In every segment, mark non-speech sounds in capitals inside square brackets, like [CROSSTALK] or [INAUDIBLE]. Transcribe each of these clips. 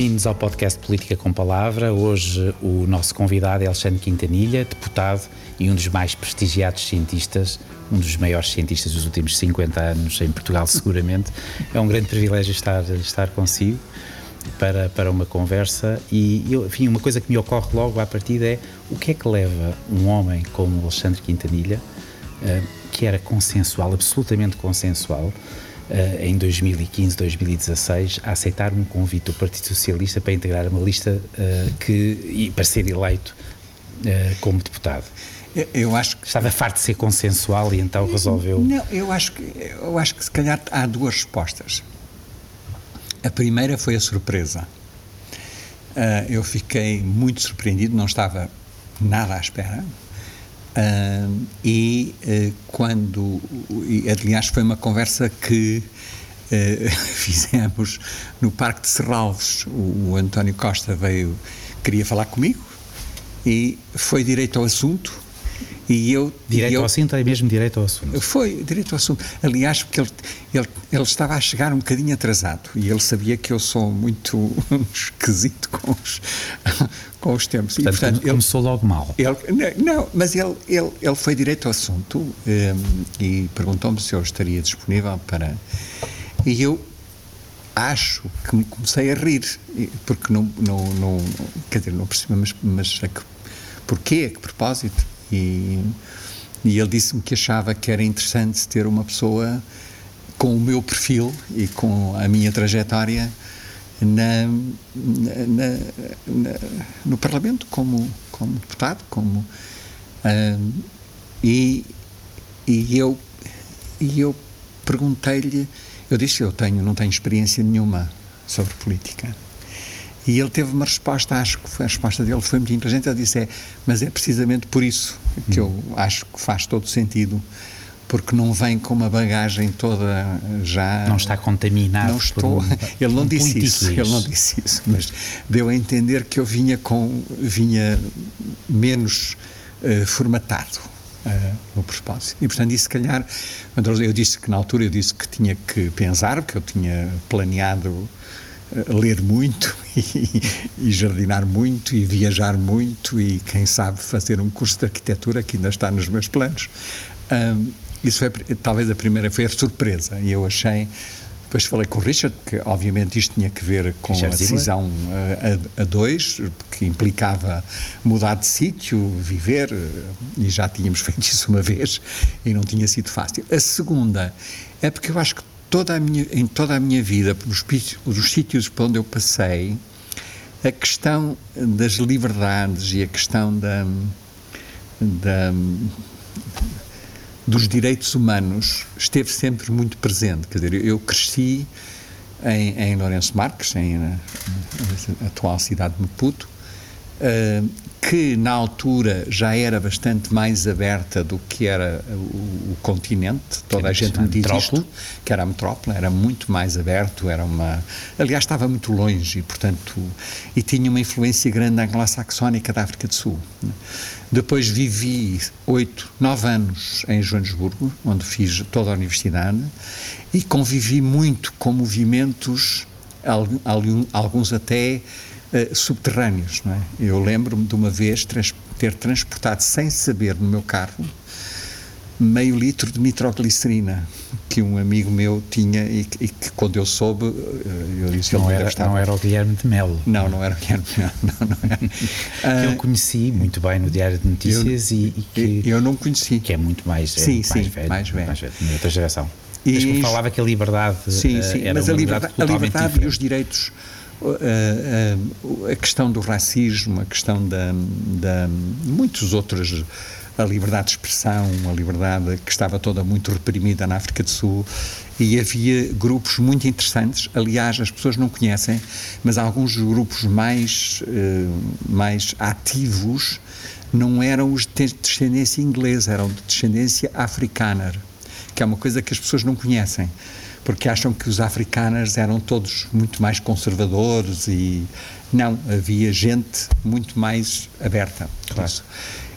Bem-vindos ao podcast Política com Palavra. Hoje o nosso convidado é Alexandre Quintanilha, deputado e um dos mais prestigiados cientistas, um dos maiores cientistas dos últimos 50 anos em Portugal, [LAUGHS] seguramente. É um grande privilégio estar, estar consigo para, para uma conversa e, enfim, uma coisa que me ocorre logo à partida é o que é que leva um homem como Alexandre Quintanilha, eh, que era consensual, absolutamente consensual, em 2015, 2016, a aceitar um convite do Partido Socialista para integrar uma lista uh, que, e para ser eleito uh, como deputado. Eu acho que estava farto de ser consensual e então resolveu. Não, eu acho que eu acho que se calhar há duas respostas. A primeira foi a surpresa. Eu fiquei muito surpreendido, não estava nada à espera. Uh, e uh, quando, e, aliás, foi uma conversa que uh, [LAUGHS] fizemos no Parque de Serralves. O, o, António Costa veio, queria falar comigo e foi direito ao assunto e eu, direito eu, ao assunto é mesmo direito ao assunto? Foi, direito ao assunto. Aliás, porque ele, ele, ele, estava a chegar um bocadinho atrasado e ele sabia que eu sou muito [LAUGHS] esquisito com os, [LAUGHS] com os tempos. Portanto, e, portanto ele, começou logo mal. Ele, não, mas ele, ele, ele foi direito ao assunto um, e perguntou-me se eu estaria disponível para. E eu acho que me comecei a rir, porque não, não, não quer dizer, não percebi, mas, mas a que, porquê, a que propósito? E, e ele disse-me que achava que era interessante ter uma pessoa com o meu perfil e com a minha trajetória na, na, na, no Parlamento como, como deputado, como uh, e, e eu e eu perguntei-lhe, eu disse eu tenho não tenho experiência nenhuma sobre política e ele teve uma resposta, acho que foi, a resposta dele foi muito inteligente. Ele disse: é, Mas é precisamente por isso que eu acho que faz todo sentido, porque não vem com uma bagagem toda já. Não está contaminado. Não estou. Um, [LAUGHS] ele não um disse isso, ele não disse isso, mas deu a entender que eu vinha com. vinha menos uh, formatado. Uh, no propósito. E, portanto, isso se calhar, eu disse que na altura eu disse que tinha que pensar, porque eu tinha planeado ler muito [LAUGHS] e, e, jardinar muito e viajar muito e quem sabe fazer um curso de arquitetura que ainda está nos meus planos. Um, isso foi talvez a primeira foi a surpresa e eu achei depois falei com o Richard, que obviamente isto tinha que ver com Richard a decisão a, a, a, dois, que implicava mudar de sítio, viver, e já tínhamos [LAUGHS] feito isso uma vez e não tinha sido fácil. A segunda é porque eu acho que toda a minha, em toda a minha vida, nos, nos sítios por onde eu passei, a questão das liberdades e a questão da, da, dos direitos humanos esteve sempre muito presente. Quer dizer, eu cresci em, em Lourenço Marques, em, na, na atual cidade de Maputo, uh, que na altura já era bastante mais aberta do que era o, o continente, toda a gente me diz isto, que era a metrópole, era muito mais aberto, era uma... Aliás, estava muito longe e, portanto, e tinha uma influência grande anglo-saxónica da África do Sul. Depois vivi oito, nove anos em Joanesburgo, onde fiz toda a universidade, e convivi muito com movimentos, alguns até uh, subterrâneos. Não é? Eu lembro-me de uma vez trans ter transportado, sem saber, no meu carro, meio litro de nitroglicerina que um amigo meu tinha e, e que quando eu soube eh, eu disse não, era, não era o Guilherme de Melo não, não era o Guilherme de Melo [LAUGHS] não, não era. que eu ah, conheci muito bem no Diário de Notícias eu, e, e, que eu não conheci que é muito mais, sim, é, sim, mais velho, mais velho. Mais velho, outra geração e mas falava que a liberdade sim, eh, sim, era mas a liberdade, a liberdade e os direitos a, a, questão do racismo, a questão da, da muitos outros a liberdade de expressão, a liberdade que estava toda muito reprimida na África do Sul e havia grupos muito interessantes, aliás as pessoas não conhecem, mas alguns grupos mais, eh, mais ativos não eram os de descendência inglesa, eram de descendência africana, que é uma coisa que as pessoas não conhecem porque acham que os africanos eram todos muito mais conservadores e, não, havia gente muito mais aberta. Claro.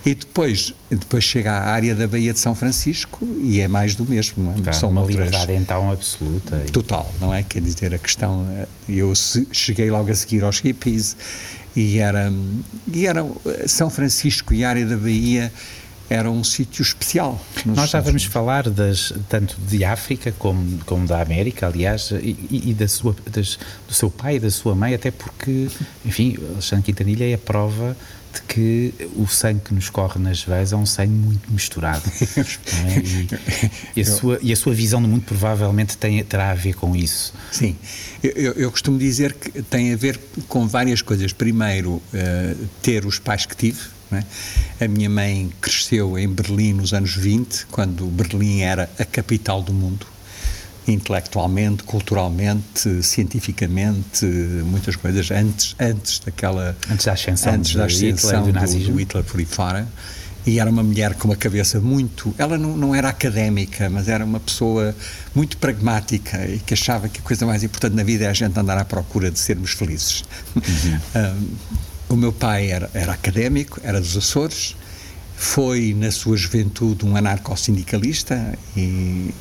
E depois, depois chega à área da Baía de São Francisco e é mais do mesmo. Não é? Claro, São uma outras... liberdade então absoluta. Total, não é? Quer dizer, a questão. Eu cheguei logo a seguir aos hippies e era, e era São Francisco e a área da Bahia era um sítio especial. Nós já vamos falar das, tanto de África como, como da América, aliás, e, e da sua, das, do seu pai e da sua mãe, até porque, enfim, Alexandre Quintanilha é a prova de que o sangue que nos corre nas veias é um sangue muito misturado. é? e, e, a sua, e a sua visão do mundo provavelmente tem, terá a ver com isso. Sim, eu, eu costumo dizer que tem a ver com várias coisas. Primeiro, uh, ter os pais que tive. É? A minha mãe cresceu em Berlim nos anos 20, quando Berlim era a capital do mundo intelectualmente, culturalmente, cientificamente, muitas coisas antes, antes daquela antes da ascensão, antes da ascensão Hitler, do, do, Hitler por aí fora. E era uma mulher com uma cabeça muito. Ela não, não era académica, mas era uma pessoa muito pragmática e que achava que a coisa mais importante na vida é a gente andar à procura de sermos felizes. Uhum. [LAUGHS] um, o meu pai era, era académico, era dos Açores, foi na sua juventude um anarco-sindicalista e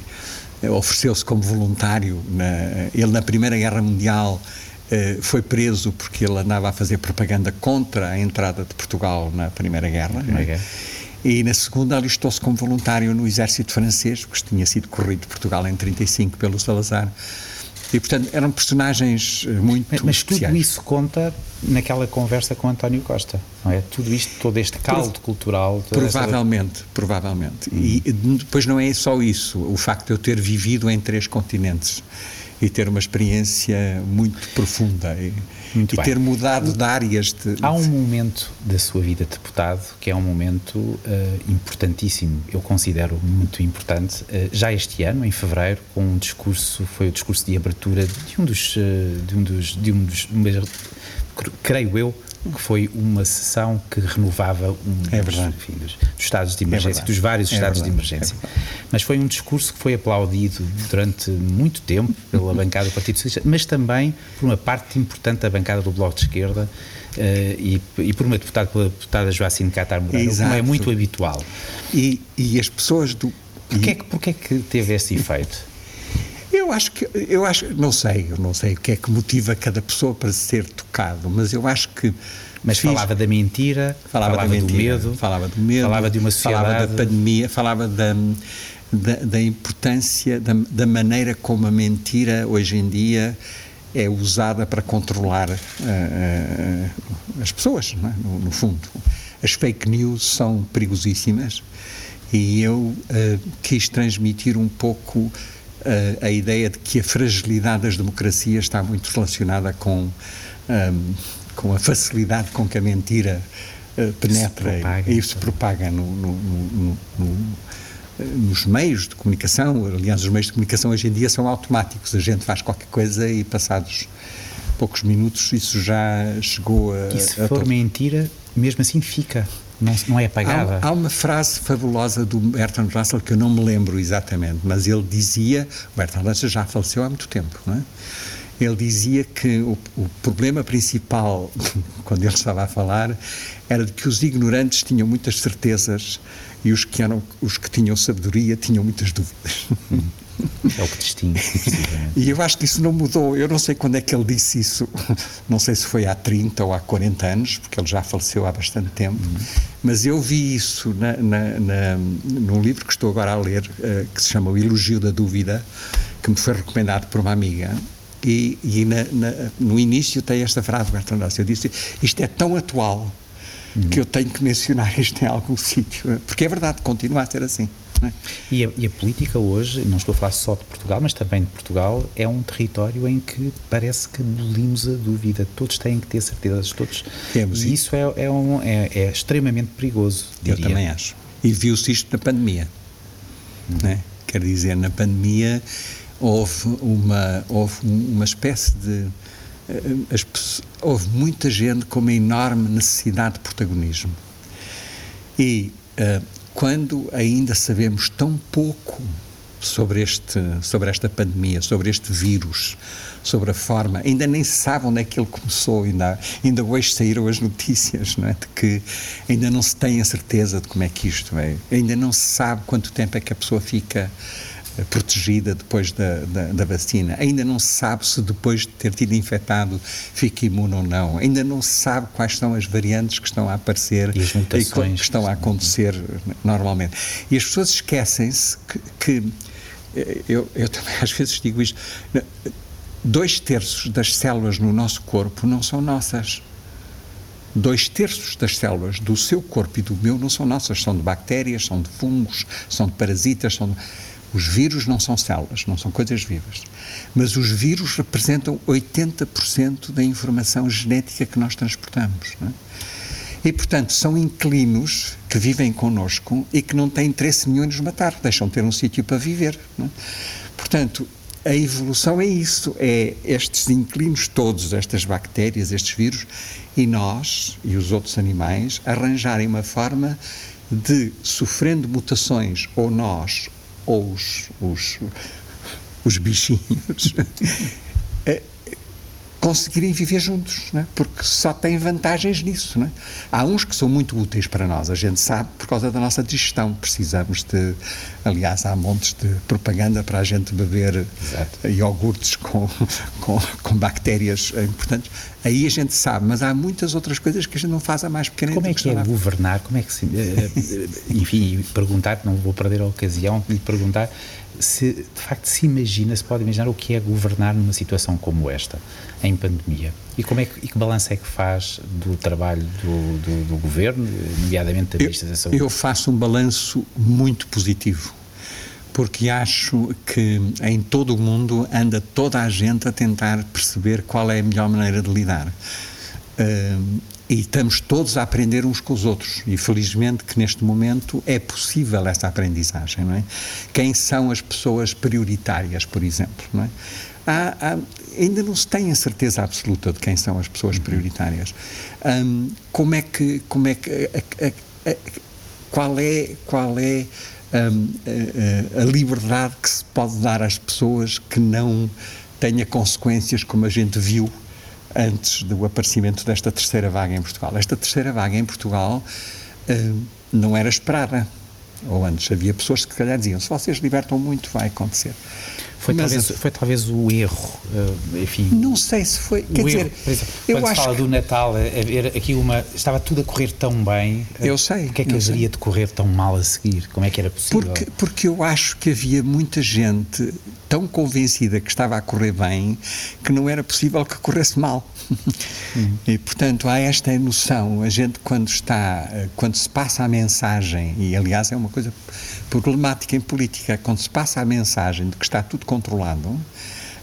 ofereceu-se como voluntário. Na, ele, na Primeira Guerra Mundial, eh, foi preso porque ele andava a fazer propaganda contra a entrada de Portugal na Primeira Guerra. É? E na segunda alistou-se como voluntário no exército francês, porque tinha sido corrido de Portugal em 35 pelo Salazar. E, portanto, eram personagens eh, muito Mas, mas tudo isso conta naquela conversa com António Costa, não é? Tudo isto, todo este caldo cultural... Provavelmente, essa... provavelmente. Hum. E depois não é só isso, o facto de eu ter vivido em três continentes e ter uma experiência muito profunda e, muito e ter mudado de áreas. De, Há um momento da sua vida de deputado que é um momento uh, importantíssimo, eu considero muito importante. Uh, já este ano, em fevereiro, com um discurso, foi o discurso de abertura de um dos, uh, de um dos, de um dos, creio eu, que foi uma sessão que renovava um é dos, enfim, dos, dos, estados de emergência, é dos vários é estados de emergência. É mas foi um discurso que foi aplaudido durante muito tempo pela bancada do Partido Socialista, mas também por uma parte importante da bancada do Bloco de Esquerda uh, e, e, por uma deputada, pela deputada Joacine Catar Moreira, como é muito habitual. E, e as pessoas do... Porquê, e... porquê que teve esse efeito? Eu acho que, eu acho, não sei, eu não sei o que é que motiva cada pessoa para ser tocado, mas eu acho que mas fiz, falava da mentira, falava, falava da mentira, do medo, falava do medo, falava de uma sociedade, falava da pandemia, falava da, da, da importância, da, da, maneira como a mentira hoje em dia é usada para controlar uh, uh, as pessoas, é? no, no, fundo. As fake news são perigosíssimas e eu uh, quis transmitir um pouco a, a ideia de que a fragilidade das democracias está muito relacionada com, um, com a facilidade com que a mentira uh, penetra propaga, e, se propaga no, no, no, nos meios de comunicação. Aliás, os meios de comunicação hoje em dia são automáticos. A gente faz qualquer coisa e passados poucos minutos isso já chegou a. E se a for mentira, mesmo assim fica não, não é apagada. Há, há, uma frase fabulosa do Bertrand Russell que eu não me lembro exatamente, mas ele dizia, o Bertrand Russell já faleceu há muito tempo, não é? Ele dizia que o, o problema principal, [LAUGHS] quando ele estava a falar, era de que os ignorantes tinham muitas certezas e os que, eram, os que tinham sabedoria tinham muitas dúvidas. É o que distingue. e eu acho que isso não mudou. Eu não sei quando é que ele disse isso. Não sei se foi há 30 ou há 40 anos, porque ele já faleceu há bastante tempo. Uhum. Mas eu vi isso na, na, na, num livro que estou agora a ler, uh, que se chama O Elogio da Dúvida, que me foi recomendado por uma amiga. E, e no início tem esta frase do Bertrand Russell. Eu disse: Isto é tão atual uhum. que eu tenho que mencionar isto em algum [LAUGHS] sítio. Porque é verdade, continua a ser assim. É? E, a, e, a, política hoje, não estou a falar só de Portugal, mas também de Portugal, é um território em que parece que abolimos a dúvida. Todos têm que ter certezas, todos. Temos. E isso é, é, um, é, é extremamente perigoso. Diria. Eu também acho. E viu-se isto na pandemia. Hum. Né? Quer dizer, na pandemia houve uma, houve uma espécie de. Eh, as, houve muita gente com uma enorme necessidade de protagonismo. E uh, quando ainda sabemos tão pouco sobre, este, sobre esta pandemia, sobre este vírus, sobre a forma. Ainda nem se sabe onde é que ele começou, ainda, ainda hoje saíram as notícias, não é? De que ainda não se tem a certeza de como é que isto é. Ainda não se sabe quanto tempo é que a pessoa fica protegida depois da, da, da, vacina. Ainda não se sabe se depois de ter tido infectado fica imune ou não. Ainda não se sabe quais são as variantes que estão a aparecer e, as mutações. que estão a acontecer normalmente. E as pessoas esquecem-se que, que eh, eu, eu, também [LAUGHS] às vezes digo isto, dois terços das células no nosso corpo não são nossas. Dois terços das células do seu corpo e do meu não são nossas, são de bactérias, são de fungos, são de parasitas, são de os vírus não são células, não são coisas vivas. Mas os vírus representam 80% da informação genética que nós transportamos. É? E, portanto, são inquilinos que vivem connosco e que não têm interesse nenhum em nos matar, deixam de ter um sítio para viver. É? Portanto, a evolução é isso, é estes inquilinos todos, estas bactérias, estes vírus, e nós e os outros animais arranjarem uma forma de, sofrendo mutações, ou nós ou os, os, os bichinhos [LAUGHS] conseguirem viver juntos, é? porque só tem vantagens nisso. É? Há uns que são muito úteis para nós, a gente sabe, por causa da nossa digestão. Precisamos de. Aliás, há montes de propaganda para a gente beber Exato. iogurtes com, com, com bactérias importantes. Aí a gente sabe, mas há muitas outras coisas que a gente não faz a mais pequena Como é que é governar? Como é que se. Eh, eh, enfim, perguntar, não vou perder a ocasião de lhe perguntar se de facto se imagina, se pode imaginar o que é governar numa situação como esta, em pandemia. E, como é que, e que balanço é que faz do trabalho do, do, do governo, nomeadamente da Ministra da Saúde? Eu faço um balanço muito positivo porque acho que em todo o mundo anda toda a gente a tentar perceber qual é a melhor maneira de lidar. Uh, e estamos todos a aprender uns com os outros. E felizmente que neste momento é possível essa aprendizagem, não é? Quem são as pessoas prioritárias, por exemplo, não é? Há, há, ainda não se tem a certeza absoluta de quem são as pessoas prioritárias. Um, como é que, como é que, a, a, a, qual é, qual é um, a, liberdade que se pode dar às pessoas que não tenha consequências como a gente viu antes do aparecimento desta terceira vaga em Portugal. Esta terceira vaga em Portugal uh, não era esperada. Ou antes havia pessoas que, se calhar, diziam: se vocês libertam muito, vai acontecer. Foi, talvez, foi talvez o erro, uh, enfim. Não sei se foi. Quer dizer, erro, exemplo, eu quando acho se fala que... do Natal, haver aqui uma. Estava tudo a correr tão bem. Eu sei. O que é que haveria de correr tão mal a seguir? Como é que era possível? Porque, porque eu acho que havia muita gente tão convencida que estava a correr bem que não era possível que corresse mal. [LAUGHS] E, portanto, há esta noção. A gente, quando está. Eh, quando se passa a mensagem, e aliás é uma coisa problemática em política, quando se passa a mensagem de que está tudo controlado,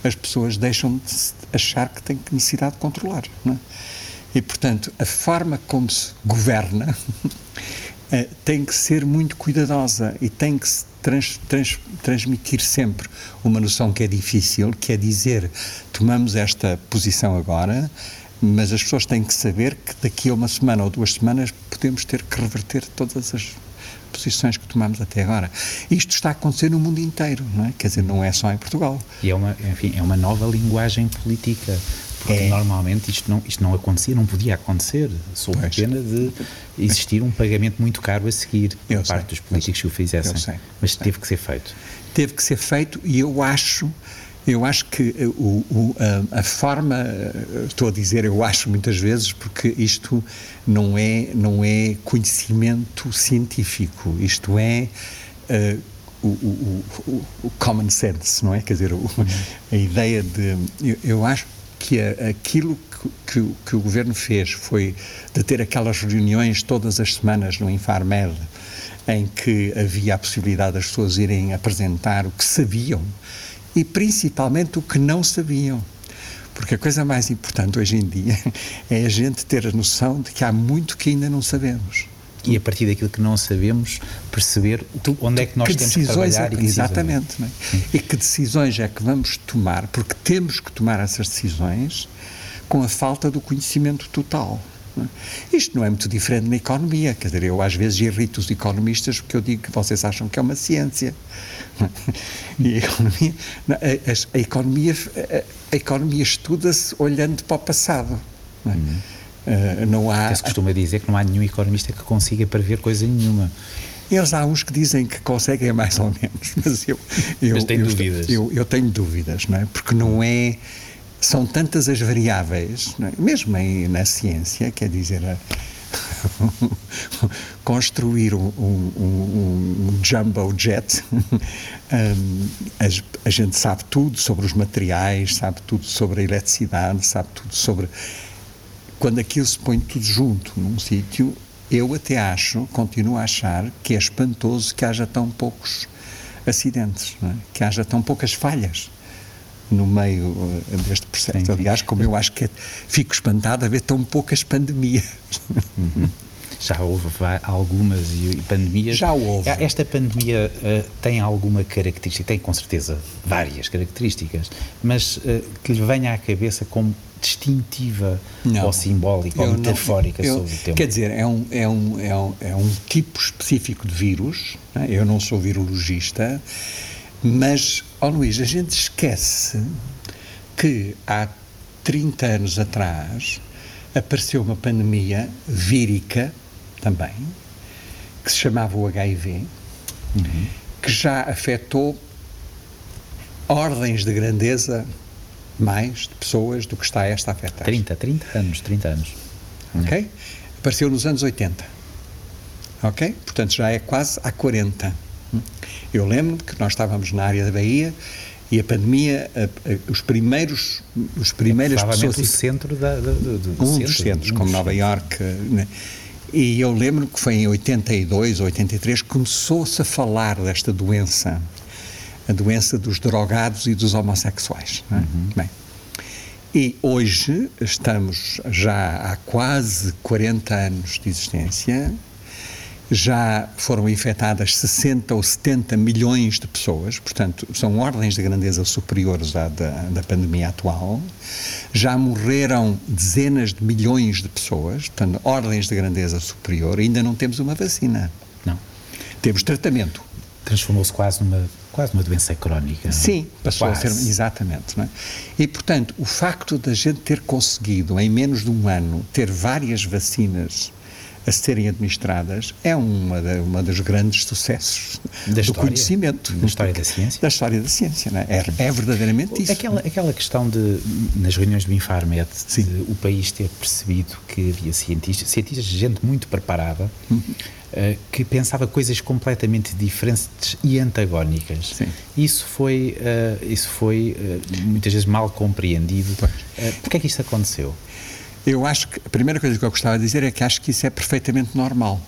as pessoas deixam de achar que têm necessidade de controlar. É? E, portanto, a forma como se governa [LAUGHS] eh, tem que ser muito cuidadosa e tem que trans, trans, transmitir sempre uma noção que é difícil, que é dizer tomamos esta posição agora, mas as pessoas têm que saber que daqui a uma semana ou duas semanas podemos ter que reverter todas as posições que tomamos até agora. Isto está a acontecer no mundo inteiro, não é? Quer dizer, não é só em Portugal. E é uma, enfim, é uma nova linguagem política. Porque é. normalmente isto não, isto não acontecia, não podia acontecer, sob pena de existir um pagamento muito caro a seguir por eu parte sei, dos políticos que o fizessem. Sei, Mas sei. teve que ser feito. Teve que ser feito e eu acho eu acho que eh, o, o, a, a, forma, eh, estou a dizer eu acho muitas vezes, porque isto não é, não é conhecimento científico, isto é uh, o, o, o, common sense, não é? Quer dizer, a ideia de. Eu, eu acho que aquilo que, que, que, o governo fez foi de ter aquelas reuniões todas as semanas no Infarmed, em que havia a possibilidade das pessoas irem apresentar o que sabiam e principalmente o que não sabiam. Porque a coisa mais importante hoje em dia [LAUGHS] é a gente ter a noção de que há muito que ainda não sabemos. E a partir daquilo que não sabemos, perceber onde é que nós que temos que trabalhar é, e que Exatamente. É? E que decisões é que vamos tomar, porque temos que tomar essas decisões com a falta do conhecimento total. É? Isto não é muito diferente na economia, quer dizer, eu às vezes irrito os economistas porque eu digo que vocês acham que é uma ciência. E a economia, a, a, a economia, a, economia estuda-se olhando para o passado. É? uhum. Uh, não há. Se costuma dizer que não há nenhum economista que consiga prever coisa nenhuma. Eles há uns que dizem que conseguem mais ou menos, mas eu. eu mas tenho dúvidas. Eu, eu, tenho dúvidas, não é? Porque não é. São tantas as variáveis, é? mesmo aí na ciência, quer dizer. [LAUGHS] construir um, um, um, um, jumbo jet, [LAUGHS] a, a gente sabe tudo sobre os materiais, sabe tudo sobre a eletricidade, sabe tudo sobre. Quando aquilo se põe tudo junto num sítio, eu até acho, continuo a achar, que é espantoso que haja tão poucos acidentes, é? que haja tão poucas falhas no meio uh, deste processo. Sim. Aliás, como eu acho que é, fico espantado a ver tão poucas pandemias. Uhum. Já houve algumas e pandemias. Já houve. Esta pandemia uh, tem alguma característica, tem com certeza várias características, mas uh, que lhe venha à cabeça como distintiva não, ou simbólica ou metafórica não, eu, sobre o tema? Quer dizer, é um, é um, é um, é um tipo específico de vírus, né? eu não sou virologista, mas, ó oh Luís, a gente esquece que há 30 anos atrás apareceu uma pandemia vírica também, que se chamava o HIV, uhum. que já afetou ordens de grandeza mais de pessoas do que está esta a afetar. 30, 30 anos, 30 anos. Ok? Apareceu nos anos 80. Ok? Portanto, já é quase há 40. Eu lembro que nós estávamos na área da Bahia e a pandemia, a, a, os primeiros, os primeiras pessoas... o centro da, da, do, do Um centro, dos centros, um como Nova Iorque, né? E eu lembro que foi em 82 ou 83 começou-se a falar desta doença a doença dos drogados e dos homossexuais. É? Uhum. Bem, e hoje estamos já há quase 40 anos de existência, já foram infectadas 60 ou 70 milhões de pessoas, portanto, são ordens de grandeza superiores à da, da pandemia atual. Já morreram dezenas de milhões de pessoas, portanto, ordens de grandeza superior. Ainda não temos uma vacina. Não. Temos tratamento. Transformou-se quase numa quase uma doença crónica. Sim, passou quase. a ser, exatamente. É? E, portanto, o facto da gente ter conseguido, em menos de um ano, ter várias vacinas a serem administradas é uma, da, uma dos grandes sucessos da do história, conhecimento. Da história da ciência. Da história da ciência, é? é? É, verdadeiramente isso. Aquela, aquela questão de, nas reuniões do Infarmed, de o país ter percebido que havia cientistas, cientistas, gente muito preparada, uhum. uh, que pensava coisas completamente diferentes e antagónicas. Sim. Isso foi, uh, isso foi uh, muitas vezes mal compreendido. Uh, Porquê é que isso aconteceu? Eu acho que a primeira coisa que eu gostava de dizer é que acho que isso é perfeitamente normal.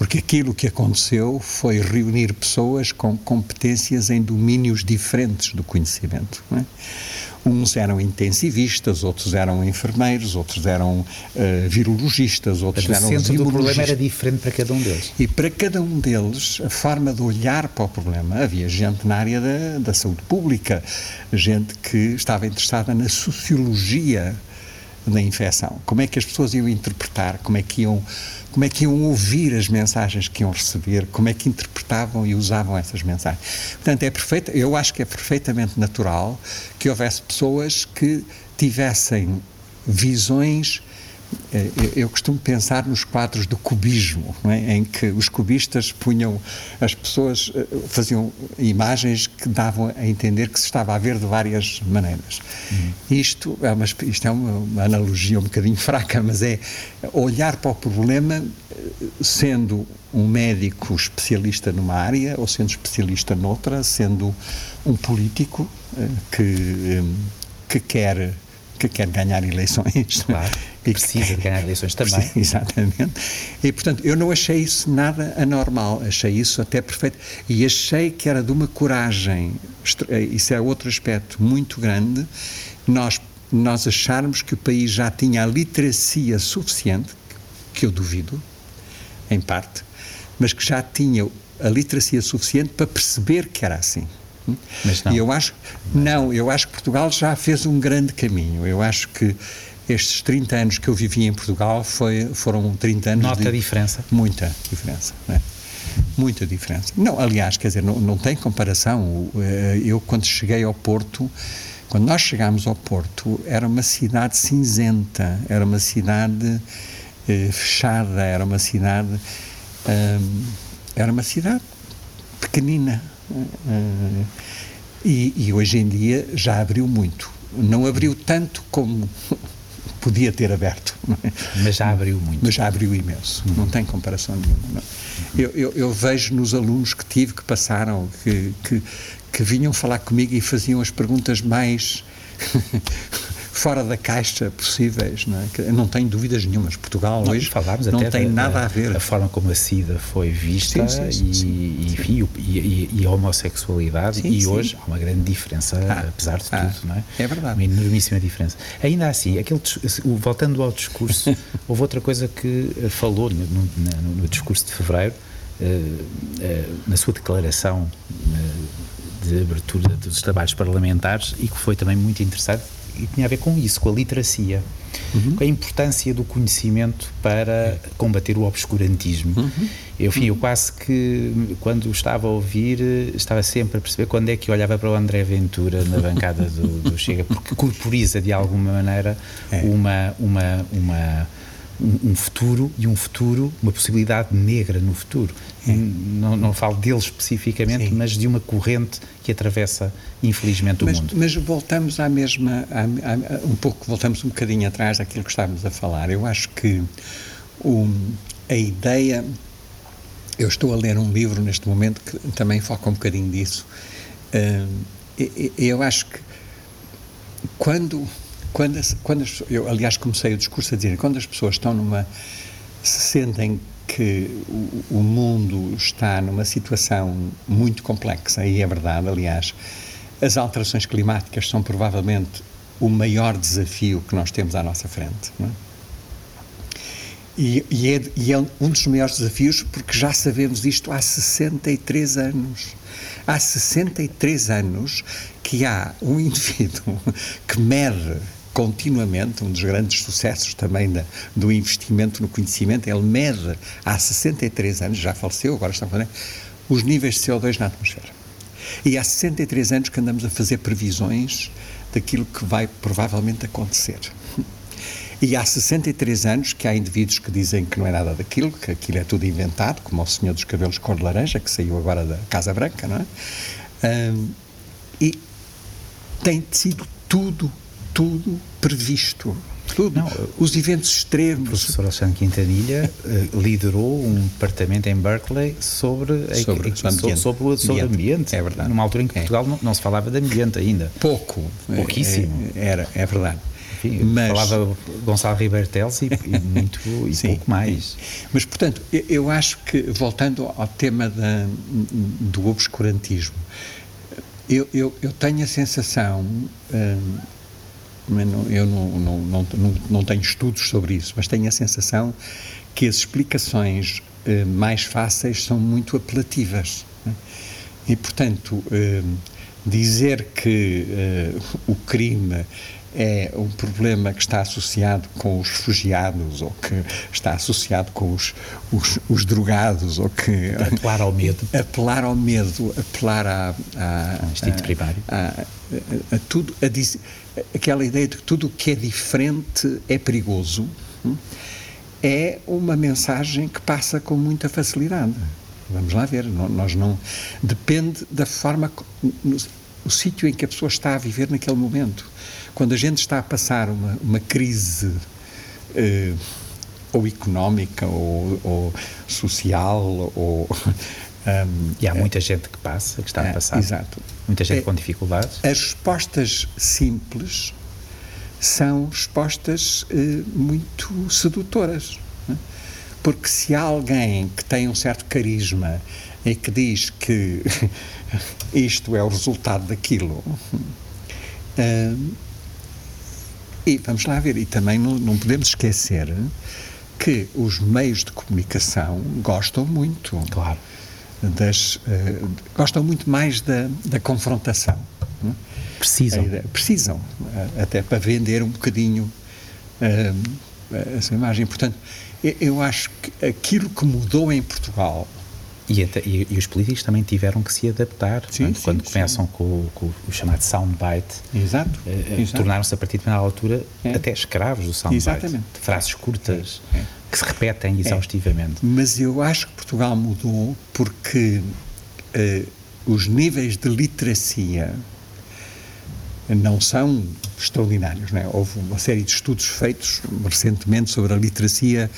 Porque aquilo que aconteceu foi reunir pessoas com competências em domínios diferentes do conhecimento. É? Uns eram intensivistas, outros eram enfermeiros, outros eram uh, virologistas, outros Mas eram o centro do problema era diferente para cada um deles. E para cada um deles, a forma de olhar para o problema, havia gente na área da, da saúde pública, gente que estava interessada na sociologia da infecção. Como é que as pessoas iam interpretar, como é que iam, como é que iam ouvir as mensagens que iam receber, como é que interpretavam e usavam essas mensagens. Portanto, é perfeito, eu acho que é perfeitamente natural que houvesse pessoas que tivessem visões eu costumo pensar nos quadros do cubismo, é? em que os cubistas punham, as pessoas eh, faziam imagens que davam a entender que se estava a ver de várias maneiras. Uhum. Isto, é uma, isto é uma, analogia um bocadinho [LAUGHS] fraca, mas é olhar para o problema eh, sendo um médico especialista numa área ou sendo especialista noutra, sendo um político eh, que, que quer que quer ganhar eleições. Claro, e precisa de ganhar eleições também. [LAUGHS] Exatamente. E, portanto, eu não achei isso nada anormal, achei isso até perfeito. E achei que era de uma coragem, eh, isso é outro aspecto muito grande, nós, nós acharmos que o país já tinha a literacia suficiente, que eu duvido, em parte, mas que já tinha a literacia suficiente para perceber que era assim. Mas não. E eu acho, não, eu acho que Portugal já fez um grande caminho. Eu acho que estes 30 anos que eu vivi em Portugal foi, foram 30 anos Nota de... a diferença? Muita diferença, né? Muita diferença. Não, aliás, quer dizer, não, não tem comparação. Eh, eu, quando cheguei ao Porto, quando nós chegámos ao Porto, era uma cidade cinzenta, era uma cidade eh, fechada, era uma cidade. Eh, era uma cidade pequenina. Eh, e, e, hoje em dia já abriu muito. Não abriu tanto como podia ter aberto. É? Mas já abriu muito. Mas já abriu imenso. Não tem comparação nenhuma. Eu, eu, eu, vejo nos alunos que tive, que passaram, que, que, que vinham falar comigo e faziam as perguntas mais fora da caixa possíveis, não, é? não tenho dúvidas nenhumas. Portugal não, hoje não tem da, nada a ver. A forma como a SIDA foi vista sim, sim, sim, e, e, e, e, a homossexualidade e hoje há uma grande diferença, ah, apesar de ah, tudo, não é? É verdade. Uma enormíssima diferença. Ainda assim, aquele, voltando ao discurso, [LAUGHS] houve outra coisa que falou no, no, no discurso de fevereiro, uh, uh, na sua declaração uh, de abertura dos trabalhos parlamentares e que foi também muito interessante e tinha a ver com isso, com a literacia, uhum. com a importância do conhecimento para combater o obscurantismo. Uhum. Eu, enfim, eu quase que, quando estava a ouvir, estava sempre a perceber quando é que olhava para o André Ventura na bancada do, do Chega, porque corporiza de alguma maneira é. uma, uma, uma um, futuro e um futuro, uma possibilidade negra no futuro. Não, não falo dele especificamente, Sim. mas de uma corrente que atravessa, infelizmente, mas, o mundo. Mas voltamos à mesma, à, à, um pouco, voltamos um bocadinho atrás daquilo que estávamos a falar. Eu acho que o, a ideia. Eu estou a ler um livro neste momento que também foca um bocadinho disso. Uh, eu acho que quando quando, quando as, eu, aliás, comecei o discurso a dizer quando as pessoas estão numa. se sentem que o, mundo está numa situação muito complexa, e é verdade, aliás, as alterações climáticas são provavelmente o maior desafio que nós temos à nossa frente. É? E, e, é, e, é, um dos maiores desafios porque já sabemos isto há 63 anos. Há 63 anos que há um [LAUGHS] indivíduo que mede continuamente, um dos grandes sucessos também da, do investimento no conhecimento, ele mede há 63 anos, já faleceu, agora está falando, os níveis de CO2 na atmosfera. E há 63 anos que andamos a fazer previsões daquilo que vai provavelmente acontecer. E há 63 anos que há indivíduos que dizem que não é nada daquilo, que aquilo é tudo inventado, como o senhor dos cabelos cor de laranja, que saiu agora da Casa Branca, não é? Um, e tem sido tudo tudo previsto. Tudo. Não, Os eventos extremos. O professor Alexandre Quintanilha uh, liderou um departamento em Berkeley sobre, sobre, a, ambiente. sobre, sobre ambiente. ambiente. É verdade. Numa altura em que é. Portugal não, não, se falava de ambiente ainda. Pouco. Pouquíssimo. É, era, é verdade. Enfim, Mas, falava Gonçalo Ribeiro Teles e, e, muito, e [LAUGHS] sim, pouco mais. Mas, portanto, eu, eu acho que, voltando ao tema da, do obscurantismo, eu, eu, eu tenho a sensação. Hum, eu não, não, não, não, não tenho estudos sobre isso, mas tenho a sensação que as explicações eh, mais fáceis são muito apelativas. Né? E, portanto, eh, dizer que eh, o crime é um problema que está associado com os refugiados ou que está associado com os, os, os drogados ou que apelar ao medo [LAUGHS] apelar ao medo apelar a, a, instinto primário a, a, a tudo a dizer aquela ideia de que tudo o que é diferente é perigoso, hum, é uma mensagem que passa com muita facilidade. Vamos lá ver, nós não. Depende da forma. o sítio em que a pessoa está a viver naquele momento. Quando a gente está a passar uma, uma crise. Eh, ou económica, ou, ou social, ou [LAUGHS] um, e há muita é, gente que passa, que está a passar. Exato. Muita gente é, com dificuldades. As respostas simples são respostas eh, muito sedutoras. Né? Porque se há alguém que tem um certo carisma e que diz que [LAUGHS] isto é o resultado daquilo. E vamos lá ver, e também não, não podemos esquecer que os meios de comunicação gostam muito. Claro das, uh, gostam muito mais da, da confrontação. Precisam. Ideia, precisam, uh, até para vender um bocadinho uh, essa imagem. Portanto, eu acho que aquilo que mudou em Portugal e, e, e, os políticos também tiveram que se adaptar sim, sim, quando sim. começam com, com, o chamado soundbite. Exato. Uh, Tornaram-se a partir de uma altura é. até escravos do soundbite. Exatamente. De frases curtas é. É. que se repetem é. exaustivamente. Mas eu acho que Portugal mudou porque uh, os níveis de literacia não são extraordinários. Não é? Houve uma série de estudos feitos recentemente sobre a literacia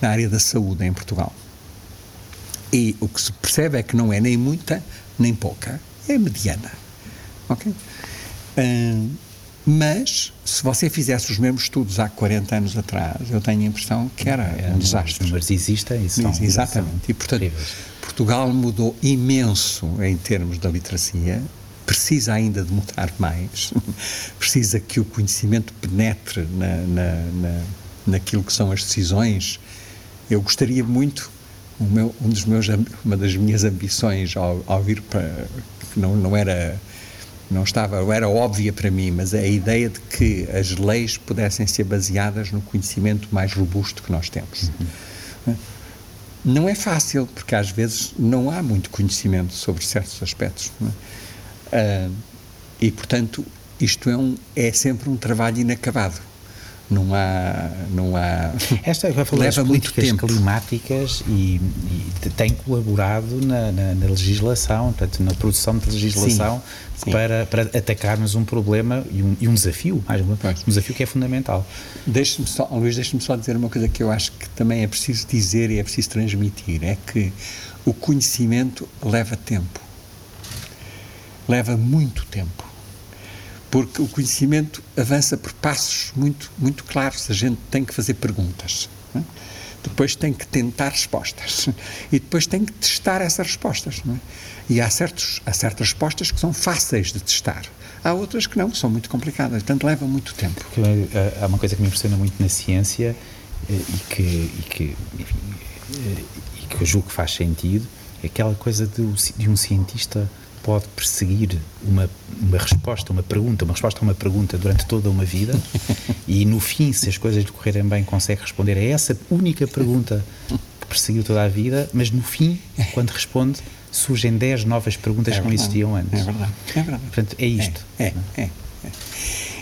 na área da saúde em Portugal. E o que se percebe é que não é nem muita, nem pouca, é mediana. Ok? Uh, mas, se você fizesse os mesmos estudos há 40 anos atrás, eu tenho a impressão que era é, um desastre. Os números existem e são. Exatamente. E, portanto, incríveis. Portugal mudou imenso em termos da literacia, precisa ainda de mudar mais, [LAUGHS] precisa que o conhecimento penetre na, na, na, naquilo que são as decisões. Eu gostaria muito meu, um dos meus, uma das minhas ambições ao, ao vir para que não, não era não estava era óbvia para mim, mas a ideia de que as leis pudessem ser baseadas no conhecimento mais robusto que nós temos. Uhum. Não é fácil, porque às vezes não há muito conhecimento sobre certos aspectos. É? Uh, e, portanto, isto é, um, é sempre um trabalho inacabado não há. Não há Esta falar leva muito tempo. climáticas e, e tem colaborado na, na, na, legislação, portanto, na produção de legislação sim, sim. Para, para atacarmos um problema e um, e um desafio, mais um, um desafio que é fundamental. Deixe-me só, Luís, deixe-me só dizer uma coisa que eu acho que também é preciso dizer e é preciso transmitir: é que o conhecimento leva tempo. Leva muito tempo porque o conhecimento avança por passos muito, muito claros. A gente tem que fazer perguntas. É? Depois tem que tentar respostas. E depois tem que testar essas respostas. É? E há, certos, há certas respostas que são fáceis de testar. Há outras que não, que são muito complicadas. Portanto, leva muito tempo. Eh, há uma coisa que me impressiona muito na ciência eh, e que, e que, enfim, eh, e que eu julgo que faz sentido é aquela coisa de, de um cientista pode perseguir uma, uma resposta, uma pergunta, uma resposta a uma pergunta durante toda uma vida [LAUGHS] e no fim, se as coisas lhe correrem bem, consegue responder a essa única pergunta que perseguiu toda a vida, mas no fim, quando responde, surgem 10 novas perguntas é que não existiam antes. É verdade, é verdade. Portanto, é isto. É, é, é. é.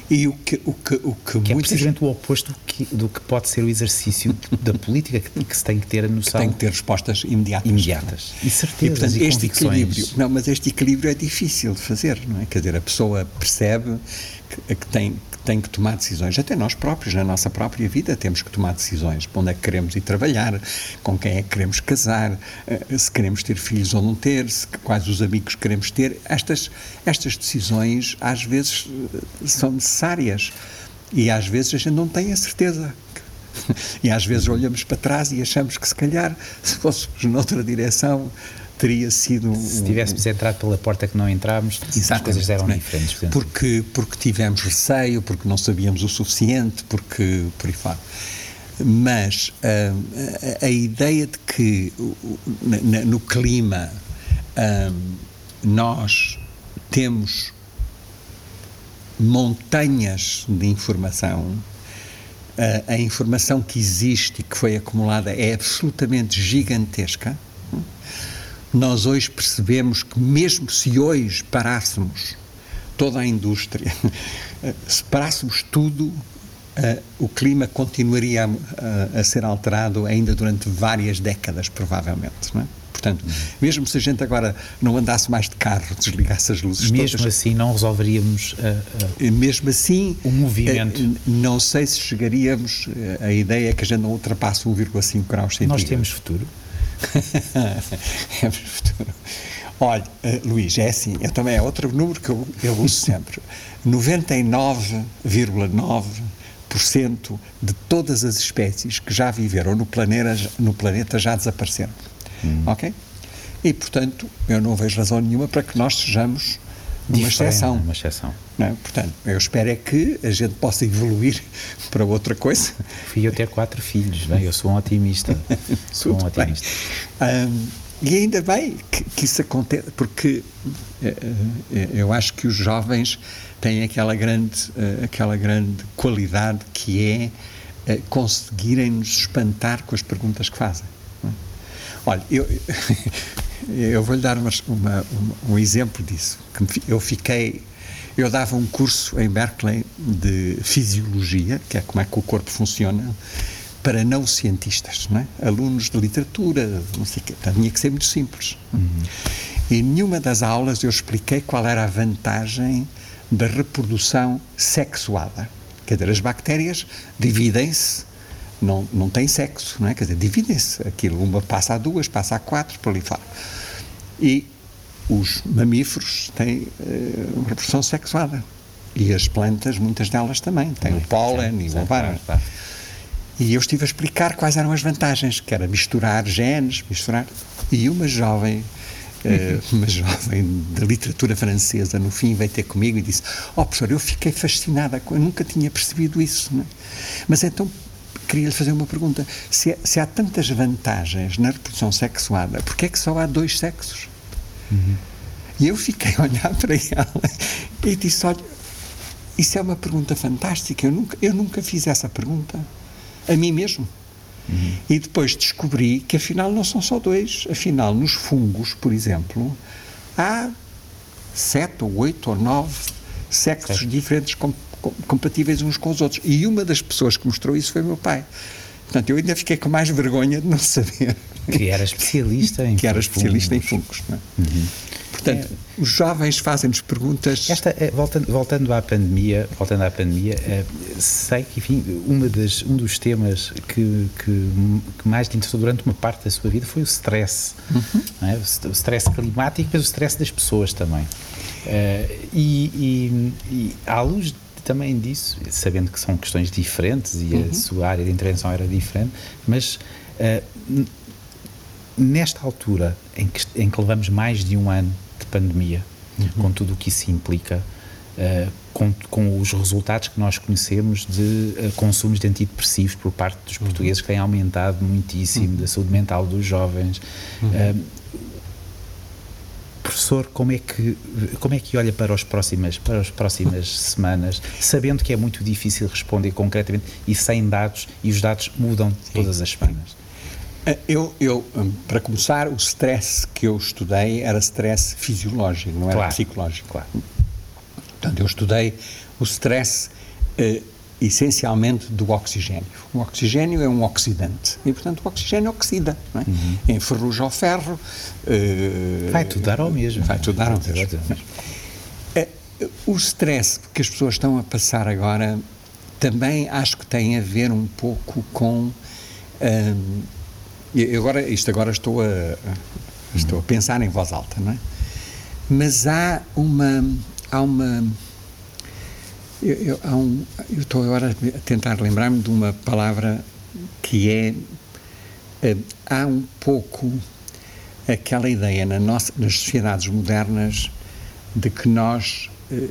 E o que, o que, o que, que é precisamente o oposto do que, do que pode ser o exercício da política, que, que, se tem que ter a noção. Tem que ter respostas imediatas. Imediatas. E certezas e, portanto, e este equilíbrio. Não, mas este equilíbrio é difícil de fazer, não é? Quer dizer, a pessoa percebe que, que tem, tem que tomar decisões. Até nós próprios, na nossa própria vida, temos que tomar decisões. Para onde é que queremos ir trabalhar, com quem é que queremos casar, eh, se queremos ter filhos ou não ter, se, quais os amigos queremos ter. Estas, estas decisões, às vezes, eh, são necessárias. E às vezes a gente não tem a certeza. [LAUGHS] E às vezes olhamos para trás e achamos que, se calhar, se fôssemos noutra direção, teria sido. Se tivéssemos um, entrado pela porta que não entrámos, as coisas eram é? diferentes. Portanto. Porque, porque tivemos receio, porque não sabíamos o suficiente, porque. por aí fora. Mas uh, a, a, ideia de que uh, no clima uh, nós temos montanhas de informação, a informação que existe e que foi acumulada é absolutamente gigantesca nós hoje percebemos que, mesmo se hoje parássemos toda a indústria, [LAUGHS] se parássemos tudo, uh, o clima continuaria a, a, ser alterado ainda durante várias décadas, provavelmente. Não é? Portanto, mesmo se a gente agora não andasse mais de carro, desligasse as luzes mesmo todas, assim não resolveríamos uh, uh, mesmo assim o movimento uh, não sei se chegaríamos a ideia que a gente não ultrapasse 1,5 graus centígrados nós temos futuro [LAUGHS] é o futuro. Olha, uh, Luís, é assim, eu também é outro número que eu, eu uso sempre. [LAUGHS] 99,9% de todas as espécies que já viveram no planeta, no planeta já desapareceram. Hum. Ok? E, portanto, eu não vejo razão nenhuma para que nós sejamos uma exceção. Uma exceção. Não, é? portanto, eu espero é que a gente possa evoluir [LAUGHS] para outra coisa. Fui eu ter quatro filhos, bem, eu sou um otimista. [LAUGHS] sou um otimista. Um, e ainda bem que, que isso acontece, porque uh, eu acho que os jovens têm aquela grande, uh, aquela grande qualidade que é uh, conseguirem nos espantar com as perguntas que fazem. Olha, eu, [LAUGHS] eu vou-lhe dar uma, uma, um exemplo disso. Eu fiquei. Eu dava um curso em Berkeley de fisiologia, que é como é que o corpo funciona, para não cientistas, não é? alunos de literatura, não sei o quê. Então, tinha que ser muito simples. Uhum. E em nenhuma das aulas eu expliquei qual era a vantagem da reprodução sexuada. Quer dizer, as bactérias dividem-se, não, não têm sexo, não é? Quer dizer, dividem-se. Aquilo, uma passa a duas, passa a quatro, por ali fora. E os mamíferos têm uh, reprodução sexuada. E as plantas, muitas delas também, têm o pólen e o ovário. E eu estive a explicar quais eram as vantagens, que era misturar genes, misturar. E uma jovem Uh, uma jovem de literatura francesa, no fim veio ter comigo e disse: Ó oh, professor, eu fiquei fascinada, eu nunca tinha percebido isso. É? Mas então queria-lhe fazer uma pergunta: se, se, há tantas vantagens na reprodução sexuada, por que é que só há dois sexos? Uhum. E eu fiquei a olhar [LAUGHS] para ela e disse: Olha, isso é uma pergunta fantástica, eu nunca, eu nunca fiz essa pergunta a mim mesmo. Uhum. E depois descobri que afinal não são só dois. Afinal, nos fungos, por exemplo, há sete ou oito ou nove sexos certo. diferentes com, compatíveis uns com os outros. E uma das pessoas que mostrou isso foi meu pai. Portanto, eu ainda fiquei com mais vergonha de não saber. Que era especialista em [LAUGHS] Que era especialista em fungos. É? Uhum. Portanto, é, os jovens fazem-nos perguntas. Esta, é, voltando, voltando à pandemia, voltando à pandemia, é, sei que, enfim, uma das, um dos temas que, que, que, mais te interessou durante uma parte da sua vida foi o stress. Uhum. É? O stress climático, mas o stress das pessoas também. É, e, e, e à luz também disso, sabendo que são questões diferentes e uhum. a sua área de intervenção era diferente, mas uh, nesta altura em que, em que levamos mais de um ano de pandemia, uhum. com tudo o que isso implica, uh, com, com, os resultados que nós conhecemos de uh, consumos de antidepressivos por parte dos uhum. portugueses, que têm aumentado muitíssimo, uhum. da saúde mental dos jovens. Uh, professor, como é que como é que olha para as próximas para as próximas semanas, sabendo que é muito difícil responder concretamente e sem dados e os dados mudam Sim. todas as semanas? Eh, eu, eu, hum, para começar, o stress que eu estudei era stress fisiológico, não era claro, psicológico. Claro. Portanto, eu estudei o stress eh, essencialmente do oxigênio. O oxigênio é um oxidante e, portanto, o oxigênio oxida, não é? Uhum. enferruja o ferro. Eh, vai tudo dar ao mesmo. Vai tudo dar ao mesmo. É, o stress que as pessoas estão a passar agora também acho que tem a ver um pouco com. Hum, e agora, isto agora estou a, estou a pensar em voz alta, não é? Mas há uma, há uma, eu, eu, um, eu estou agora a tentar lembrar-me de uma palavra que é, uh, há um pouco aquela ideia na nossa, nas sociedades modernas de que nós uh,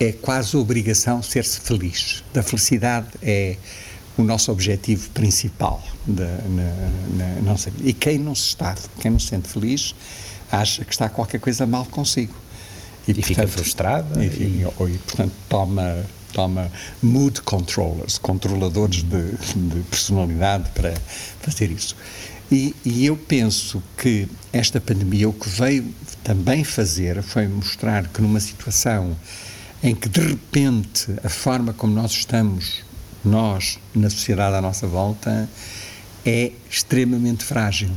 é quase obrigação ser-se feliz. Da felicidade é o nosso objetivo principal da, na, na nossa vida. E quem não se está, quem não se sente feliz, acha que está qualquer coisa mal consigo. E, e portanto, fica frustrada. E, e, e, portanto, toma, toma mood controllers, controladores de, de personalidade para fazer isso. E, e, eu penso que esta pandemia o que veio também fazer foi mostrar que numa situação em que de repente a forma como nós estamos nós, na sociedade à nossa volta, é extremamente frágil.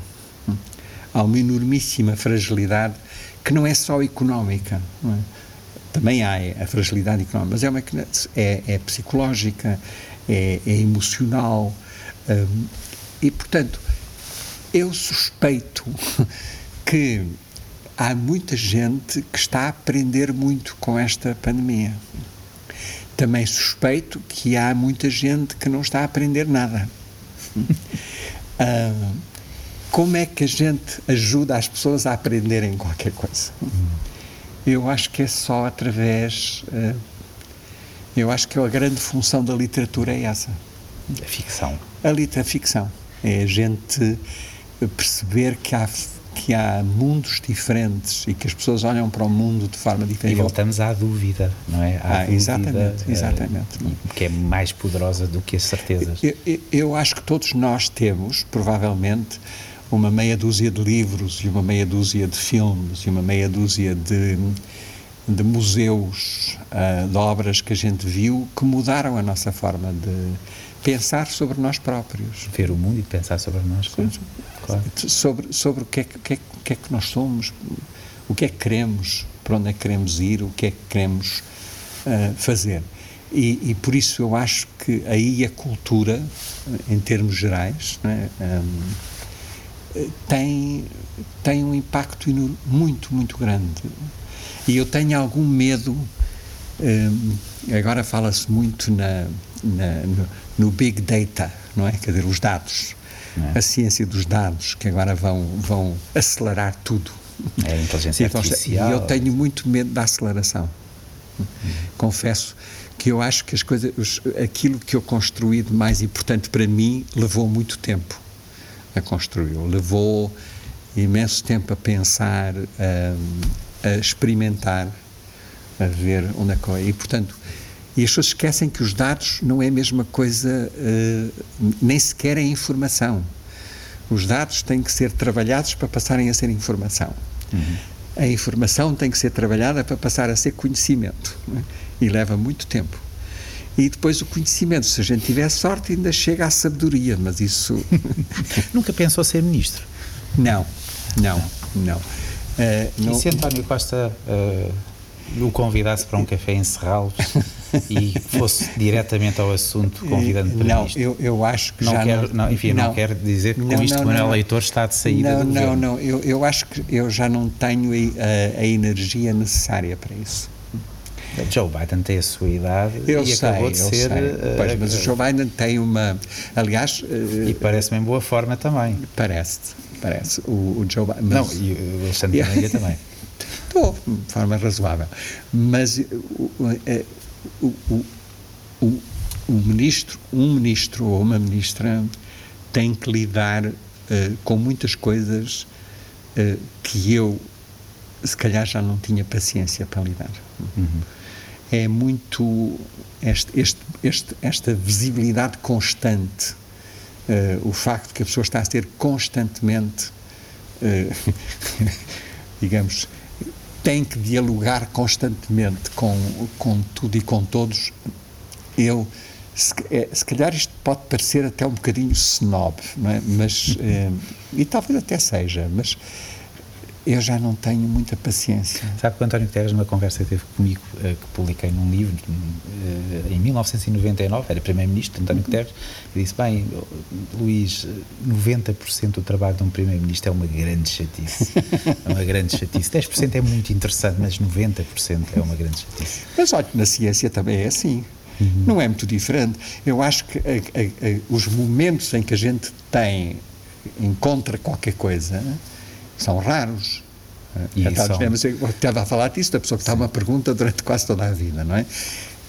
Há uma enormíssima fragilidade que não é só económica. É? Também há a fragilidade económica, mas é, uma, é, é psicológica, é, é emocional. Um, e, portanto, eu suspeito [LAUGHS] que há muita gente que está a aprender muito com esta pandemia. Também suspeito que há muita gente que não está a aprender nada. uh, [LAUGHS] como é que a gente ajuda as pessoas a aprenderem qualquer coisa? Eu acho que é só através. Uh, eu acho que a grande função da literatura é essa. A ficção. A, lit a ficção. É a gente perceber que há, que há mundos diferentes e que as pessoas olham para o mundo de forma diferente. E voltamos à dúvida, não é? À ah, dúvida, exatamente, exatamente. Uh, que é mais poderosa do que as certezas. Eu, eu, eu, acho que todos nós temos, provavelmente, uma meia dúzia de livros e uma meia dúzia de filmes e uma meia dúzia de, de museus, uh, de obras que a gente viu que mudaram a nossa forma de pensar sobre nós próprios. Ver o mundo e pensar sobre nós. Claro. claro. Sobre, sobre o que é, que, é, que é que nós somos, o que é que queremos, para onde é que queremos ir, o que é que queremos uh, fazer. E, e, por isso eu acho que aí a cultura, em termos gerais, um, tem, tem um impacto muito, muito grande. E eu tenho algum medo, um, agora fala-se muito na, na, no, no, Big Data, não é? Quer dizer, os dados, é. a ciência dos dados, que agora vão, vão acelerar tudo. É a inteligência então, artificial. E eu tenho muito medo da aceleração. Hum. Confesso que eu acho que as coisas, aquilo que eu construí de mais importante para mim levou muito tempo a construir. Levou imenso tempo a pensar, a, a experimentar, a ver onde é que é. E, portanto, e as pessoas esquecem que os dados não é a mesma coisa, uh, nem sequer é informação. Os dados têm que ser trabalhados para passarem a ser informação. Uhum. A informação tem que ser trabalhada para passar a ser conhecimento. É? E leva muito tempo. E depois o conhecimento, se a gente tiver sorte, ainda chega à sabedoria, mas isso. [LAUGHS] Nunca pensou ser ministro? Não, não, não. Uh, não... E se António Costa uh, o convidasse para um café em Serralves [LAUGHS] e fosse diretamente ao assunto, convidando para Não, eu, eu acho que não já quero, não, Enfim, não, não quero dizer que com não, isto não, Manuel Leitor está de saída Não, do não, não. Eu, eu acho que eu já não tenho a, a energia necessária para isso. Joe Biden tem a sua idade eu e sei, acabou de ser. Uh, pois, mas o Joe Biden tem uma. Aliás. Uh, e parece-me em boa forma também. Parece, parece. O, o Joe Biden. Mas, não, e o Alexandre yeah. também. [LAUGHS] Estou, de forma razoável. Mas o, o, o, o, ministro, um ministro ou uma ministra tem que lidar uh, com muitas coisas uh, que eu, se calhar, já não tinha paciência para lidar. Uhum. É muito este, este, este, esta visibilidade constante, uh, o facto de que a pessoa está a ser constantemente, [LAUGHS] digamos, tem que dialogar constantemente com, com tudo e com todos, eu, se, é, se calhar isto pode parecer até um bocadinho snob, é? mas, é, e talvez até seja, mas eu já não tenho muita paciência. Sabe que o António Guterres, numa conversa que teve comigo, uh, que publiquei num livro, uh, em 1999, era Primeiro-Ministro, António Guterres, e disse, bem, Luís, 90% do trabalho de um Primeiro-Ministro é uma grande chatice. [LAUGHS] É uma grande chatice. 10% é muito interessante, mas 90% é uma grande chatice. Mas olha, na ciência também é assim. Uhum. Não é muito diferente. Eu acho que a, a, a, os momentos em que a gente tem, encontra qualquer coisa são raros. E então, são... eu estava a falar disso, da pessoa que está uma pergunta durante quase toda a vida, não é?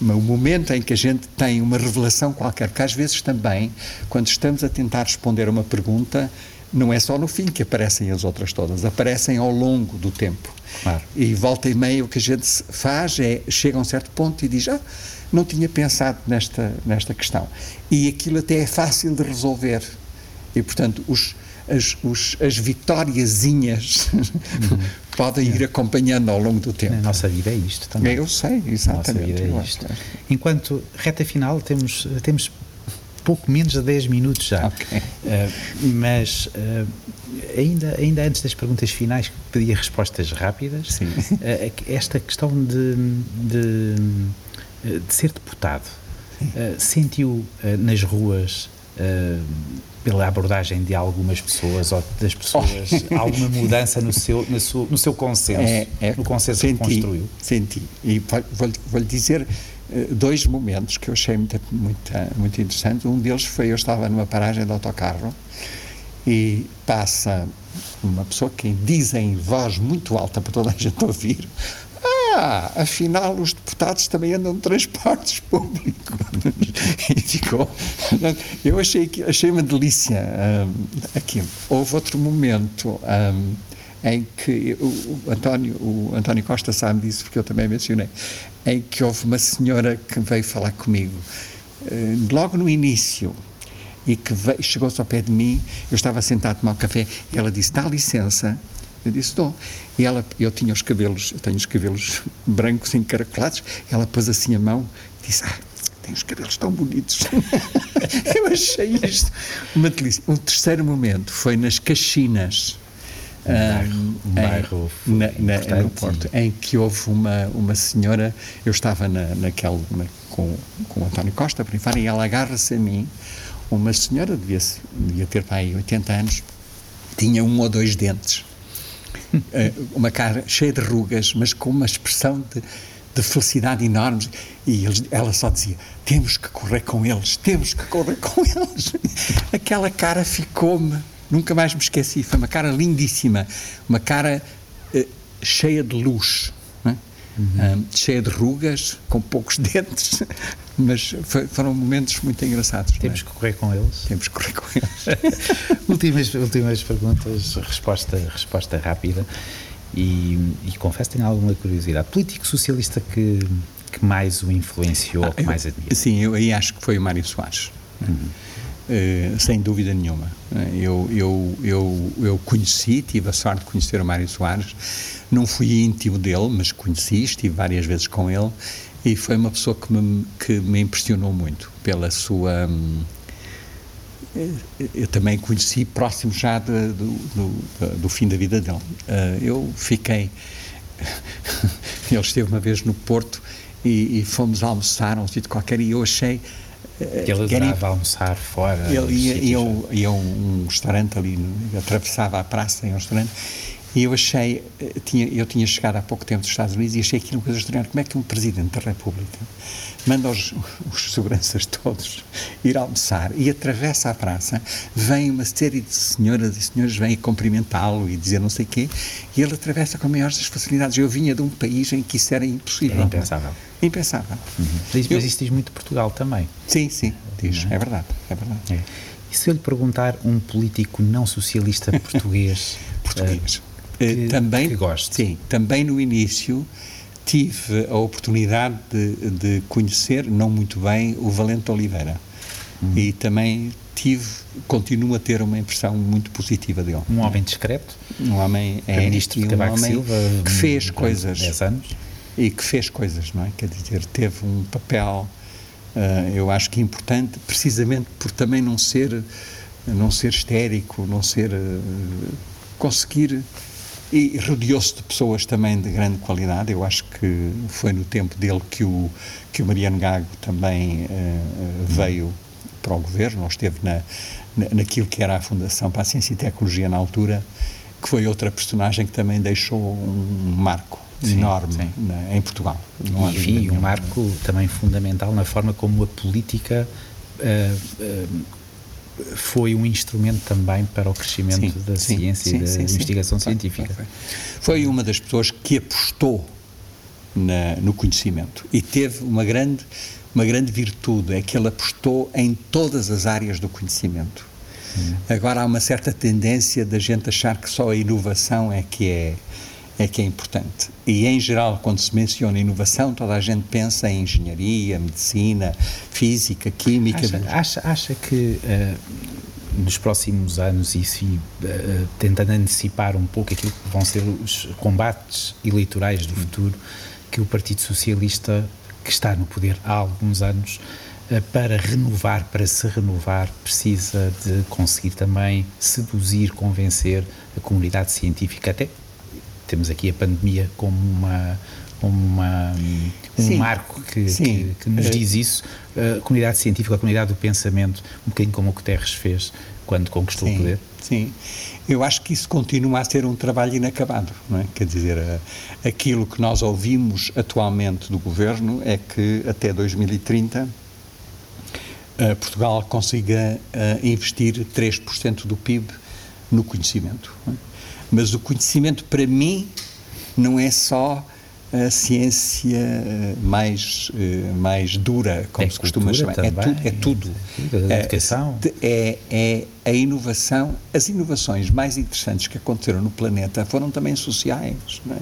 O momento em que a gente tem uma revelação qualquer, porque às vezes também, quando estamos a tentar responder a uma pergunta, não é só no fim que aparecem as outras todas, aparecem ao longo do tempo. Claro. E volta e meia o que a gente faz é, chega a um certo ponto e diz, ah, não tinha pensado nesta, nesta questão. E aquilo até é fácil de resolver. E, portanto, os, as, os, as vitóriazinhas uhum. podem ir acompanhando ao longo do tempo. A nossa vida é isto também. Eu sei, exatamente. A nossa vida é isto. Enquanto reta final, temos, temos pouco menos de 10 minutos já. Okay. Uh, mas uh, ainda, ainda antes das perguntas finais, que pedia respostas rápidas, uh, esta questão de, de, de ser deputado, sentiu nas ruas pela abordagem de algumas pessoas ou das pessoas [LAUGHS] oh. alguma mudança no seu, no seu, no seu consenso, é, é, no consenso senti, que construiu? Senti. E vou-lhe vou dizer eh, dois momentos que eu achei muito, muito, muito interessante. Um deles foi, eu estava numa paragem de autocarro e passa uma pessoa que diz em voz muito alta para toda a gente ouvir ah, afinal os deputados também andam de transportes [LAUGHS] públicos. e ficou. Eu achei, achei uma delícia um, aquilo. Houve outro momento. Um, em que o, António, o António Costa sabe disso, porque eu também mencionei, em que houve uma senhora que veio falar comigo eh, logo no início e que chegou-se ao pé de mim, eu estava sentado a tomar um café e ela disse, dá licença, eu disse, dou. E ela, eu tinha os cabelos, eu tenho os cabelos brancos encaracolados, ela pôs assim a mão e disse, ah, tem os cabelos tão bonitos. [LAUGHS] eu achei isto uma delícia. O terceiro momento foi nas Caxinas, um, um bairro em, na, na, no Porto, em que houve uma, uma senhora, eu estava na, naquele, na, com, com o António Costa, por e ela agarra-se a mim, uma senhora, devia, devia ter para aí 80 anos, tinha um ou dois dentes, uma cara cheia de rugas, mas com uma expressão de, de felicidade enorme. E eles, ela só dizia: temos que correr com eles, temos que correr com [LAUGHS] eles. Aquela cara ficou-me Nunca mais me esqueci. Foi uma cara lindíssima, uma cara uh, cheia de luz, é? uhum. cheia de rugas, com poucos [LAUGHS] dentes, mas foi, foram momentos muito engraçados. É? Temos é? que correr com eles. Temos que correr com eles. [LAUGHS] últimas, últimas perguntas, resposta, resposta rápida. E, e confesso que tenho alguma curiosidade. Político socialista que, que mais o influenciou, ah, que eu, mais admira? Sim, eu aí acho que foi o Mário Soares. Uhum. Eh, sem dúvida nenhuma. Eh, eu, eu, eu, eu conheci, tive a sorte de conhecer o Mário Soares, não fui íntimo dele, mas conheci, estive várias vezes com ele e foi uma pessoa que me, que me impressionou muito pela sua. Hum, eh, eu também conheci próximo já do, do, do, fim da vida dele. Eu fiquei. [LAUGHS] Ele esteve uma vez no Porto e, e fomos almoçar a um sítio qualquer e eu achei que ele adorava almoçar fora. Ele ia, ia, ia a um restaurante ali, atravessava a praça em um restaurante, e eu achei, eh, tinha, eu tinha chegado há pouco tempo dos Estados Unidos e achei aquilo uma coisa extraordinária. Como é que um Presidente da República manda os, os seguranças todos ir almoçar e atravessa a praça, vem uma série de senhoras e senhores vêm cumprimentá-lo e dizer não sei o quê, e ele atravessa com a maior das facilidades. Eu vinha de um país em que isso era impossível. É impensável. Impensável. Uhum. Mas, eu, isso diz muito Portugal também. Sim, sim, diz. É? é verdade, é verdade. É. E se eu lhe perguntar um político não socialista [LAUGHS] português... português. Uh, que, também, que gosto. Sim, também no início tive a oportunidade de, de conhecer, não muito bem, o Valente Oliveira. Hum. E também tive, continuo a ter uma impressão muito positiva dele. Um homem discreto. Um homem é ministro de um homem Silva, que fez coisas. 10 anos. E que fez coisas, não é? Quer dizer, teve um papel, uh, eu acho que importante, precisamente por também não ser, não ser histérico, não ser. Uh, conseguir e rodeou-se de pessoas também de grande qualidade. Eu acho que foi no tempo dele que o, que o Mariano Gago também uh, veio para o governo, ou esteve na, na, naquilo que era a Fundação para a Ciência e Tecnologia na altura, que foi outra personagem que também deixou um marco sim, enorme sim. Na, em Portugal. Não enfim, um marco também fundamental na forma como a política uh, uh, foi um instrumento também para o crescimento sim, da sim, ciência sim, e da investigação científica. Foi, foi, uma das pessoas que apostou na, no conhecimento e teve uma grande, uma grande virtude, é que ele apostou em todas as áreas do conhecimento. Hum. Agora há uma certa tendência da gente achar que só a inovação é que é é que é importante. E, em geral, quando se menciona inovação, toda a gente pensa em engenharia, medicina, física, química. Acha, acha, acha que uh, nos próximos anos, e se, uh, tentando antecipar um pouco aquilo que vão ser os combates eleitorais do futuro, que o Partido Socialista, que está no poder há alguns anos, uh, para renovar, para se renovar, precisa de conseguir também seduzir, convencer a comunidade científica, até temos aqui a pandemia como uma como uma, um sim, marco que, que, que, nos diz isso, a comunidade científica, a comunidade do pensamento, um bocadinho como o Guterres fez quando conquistou sim, o poder. Sim, eu acho que isso continua a ser um trabalho inacabado, não é? Quer dizer, aquilo que nós ouvimos atualmente do governo é que até 2030 Portugal consiga investir 3% do PIB no conhecimento. Não é? Mas o conhecimento, para mim, não é só a ciência eh, mais, eh, mais dura, como é se costuma chamar. Também. É tudo. É tudo. A educação. É, é a inovação. As inovações mais interessantes que aconteceram no planeta foram também sociais. É?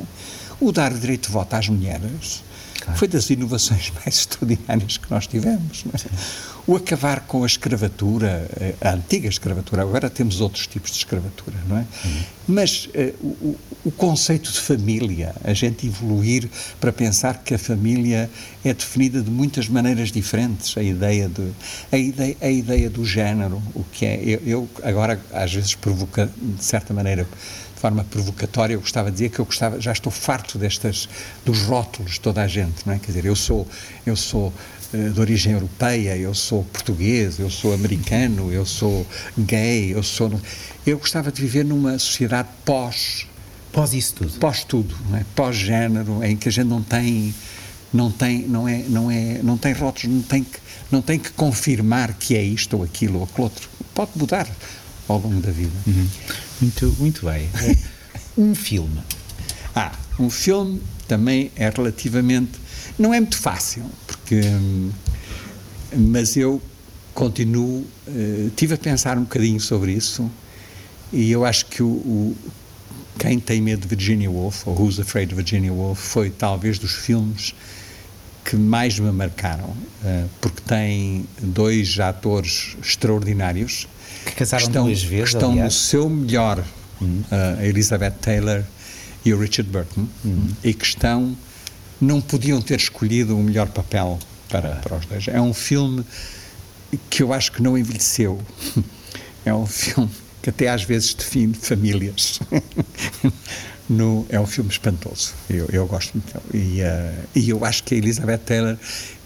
O dar direito de voto às mulheres claro. foi das inovações [LAUGHS] mais extraordinárias que nós tivemos. O acabar com a escravatura, eh, a antiga escravatura, agora temos outros tipos de escravatura, não é? Uhum. Mas uh, o, o, conceito de família, a gente evoluir para pensar que a família é definida de muitas maneiras diferentes, a ideia, de, a ideia, a ideia do género, o que é. Eu, eu agora, às vezes, provoca, de certa maneira, de forma provocatória, eu gostava de dizer que eu gostava, já estou farto destas, dos rótulos de toda a gente, não é? Quer dizer, eu sou, eu sou de origem europeia, eu sou português, eu sou americano, eu sou gay, eu sou. Eu gostava de viver numa sociedade pós. Pós isso tudo. Pós tudo, é? pós-género, em que a gente não tem. Não tem, não é, não é, não tem rótulos, não tem que, não tem que confirmar que é isto ou aquilo ou aquilo outro. Pode mudar ao longo da vida. Uhum. Muito, muito bem. [LAUGHS] um filme. Ah, um filme também é relativamente não é muito fácil, Hum, mas eu continuo. Uh, tive a pensar um bocadinho sobre isso e eu acho que o, o quem tem medo de Virginia Woolf, ou Who's Afraid of Virginia Woolf, foi talvez dos filmes que mais me marcaram, uh, porque tem dois atores extraordinários que casaram estão, duas vezes, estão aliás. no seu melhor, uhum. uh, a Elizabeth Taylor e o Richard Burton, uhum. e que estão não podiam ter escolhido o melhor papel para, para os dois. É um filme que eu acho que não envelheceu. [LAUGHS] É um filme que até às vezes define famílias. [LAUGHS] no, é um filme espantoso. Eu, eu gosto muito. E, uh, e eu acho que a Elizabeth Taylor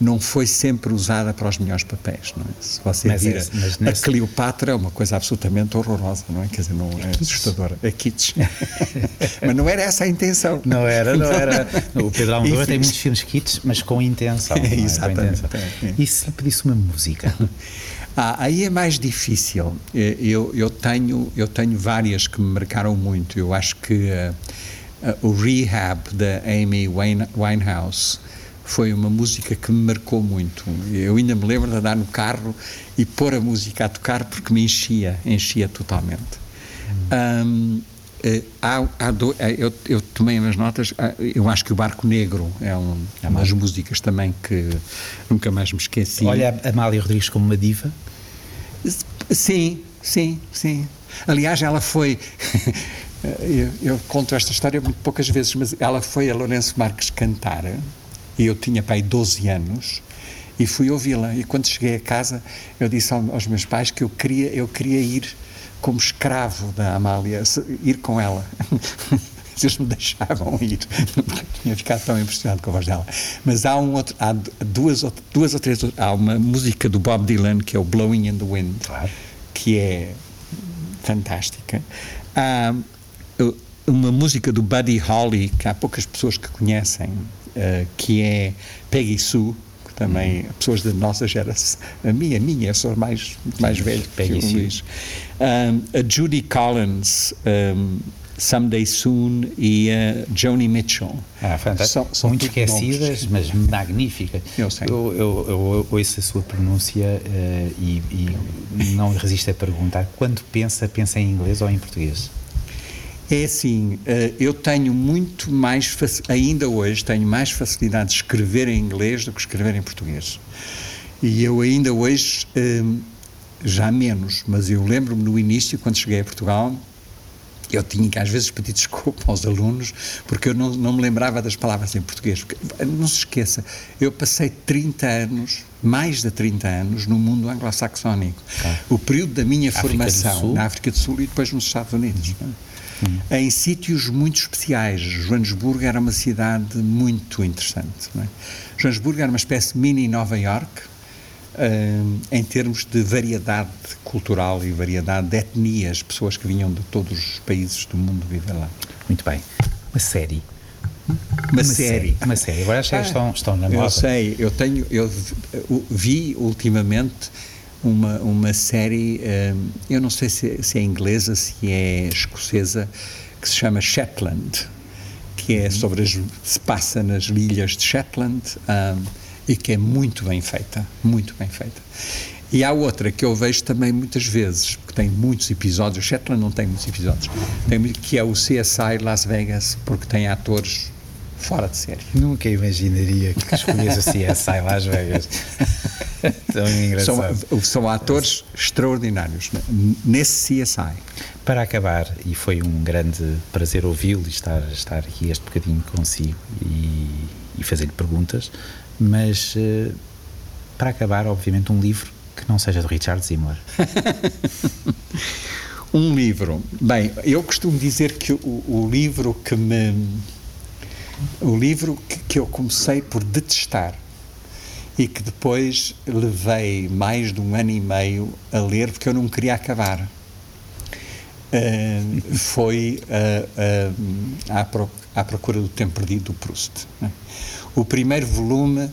não foi sempre usada para os melhores papéis. Não é? Se você mas vira, é, mas nesse... a Cleopatra é uma coisa absolutamente horrorosa, não é? Quer dizer, não é, é assustadora. É kitsch. [LAUGHS] mas não era essa a intenção. Não era, não era. [LAUGHS] O Pedro Almodóvar tem muitos filmes kitsch, mas com intenção. É, [LAUGHS] exatamente. É, e se lhe pedisse uma música? Ah, aí é mais difícil. Eh, eu, eu, tenho, eu tenho várias que me marcaram muito. Eu acho que uh, uh, o Rehab da Amy Winehouse foi uma música que me marcou muito. Eu ainda me lembro de andar no carro e pôr a música a tocar porque me enchia, enchia totalmente. Um, uh, há, há do, eu, eu, tomei umas notas, eu acho que o Barco Negro é, um, é uma das músicas também que nunca mais me esqueci. Olha a Amália Rodrigues como uma diva? Sim, sim, sim. Aliás, ela foi. [LAUGHS] eu, eu, conto esta história muito poucas vezes, mas ela foi a Lourenço Marques cantar e eu tinha pai 12 anos e fui ouvi-la. E quando cheguei a casa, eu disse aos meus pais que eu queria, eu queria ir como escravo da Amália, ir com ela. [LAUGHS] eles me deixavam ir, porque [LAUGHS] tinha ficado tão impressionado com a voz dela. Mas há, um outro, há duas, duas ou três, há uma música do Bob Dylan que é o Blowing in the Wind, claro. que é fantástica. Há uma música do Buddy Holly, que há poucas pessoas que conhecem, uh, que é Peggy Sue, também, pessoas da nossa geração, a minha, a minha, eu sou mais, mais velho que o Luís. Um, a Judy Collins, um, Someday Soon e a Joni Mitchell. Ah, fantástico. São, são Muito esquecidas, nomes. mas magníficas. Eu sei. Eu, eu, eu ouço a sua pronúncia uh, e, e não resisto a perguntar, quando pensa, pensa em inglês ou em português? É assim, eh, eu tenho muito mais, ainda hoje, tenho mais facilidade de escrever em inglês do que escrever em português. E eu ainda hoje, eh, já menos, mas eu lembro-me no início, quando cheguei a Portugal, eu tinha que às vezes pedir [LAUGHS] desculpa aos alunos porque eu não, não me lembrava das palavras em português. Porque, não se esqueça, eu passei 30 anos, mais de 30 anos, no mundo anglo-saxónico. Ah. O período da minha África formação na África do Sul e depois nos Estados Unidos. Uhum hum. em sítios muito especiais. Joanesburgo era uma cidade muito interessante. É? Joanesburgo era uma espécie de mini Nova York, uh, em termos de variedade cultural e variedade de etnias, pessoas que vinham de todos os países do mundo viver lá. Muito bem. Uma série. Uma, uma série. série. Uma série. Agora as séries ah, estão, estão na moda. Eu sei, eu tenho, eu vi ultimamente uma, uma série, um, eu não sei se, se, é inglesa, se é escocesa, que se chama Shetland, que é sobre as, se passa nas ilhas de Shetland um, e que é muito bem feita, muito bem feita. E há outra que eu vejo também muitas vezes, porque tem muitos episódios, Shetland não tem muitos episódios, tem, que é o CSI Las Vegas, porque tem atores fora de série. Nunca imaginaria que escolhesse o CSI Las Vegas. [LAUGHS] Tão engraçado. São, são atores extraordinários né? nesse CSI. Para acabar, e foi um grande prazer ouvi-lo e estar, estar aqui este bocadinho consigo e, e fazer-lhe perguntas, mas uh, para acabar, obviamente, um livro que não seja de Richard Zimmer? [LAUGHS] um livro. Bem, eu costumo dizer que o, o livro que me. O livro que, que eu comecei por detestar e que depois levei mais de um ano e meio a ler porque eu não queria acabar. Uh, foi uh, uh, à, pro, à, procura do tempo perdido do Proust. Né? O primeiro volume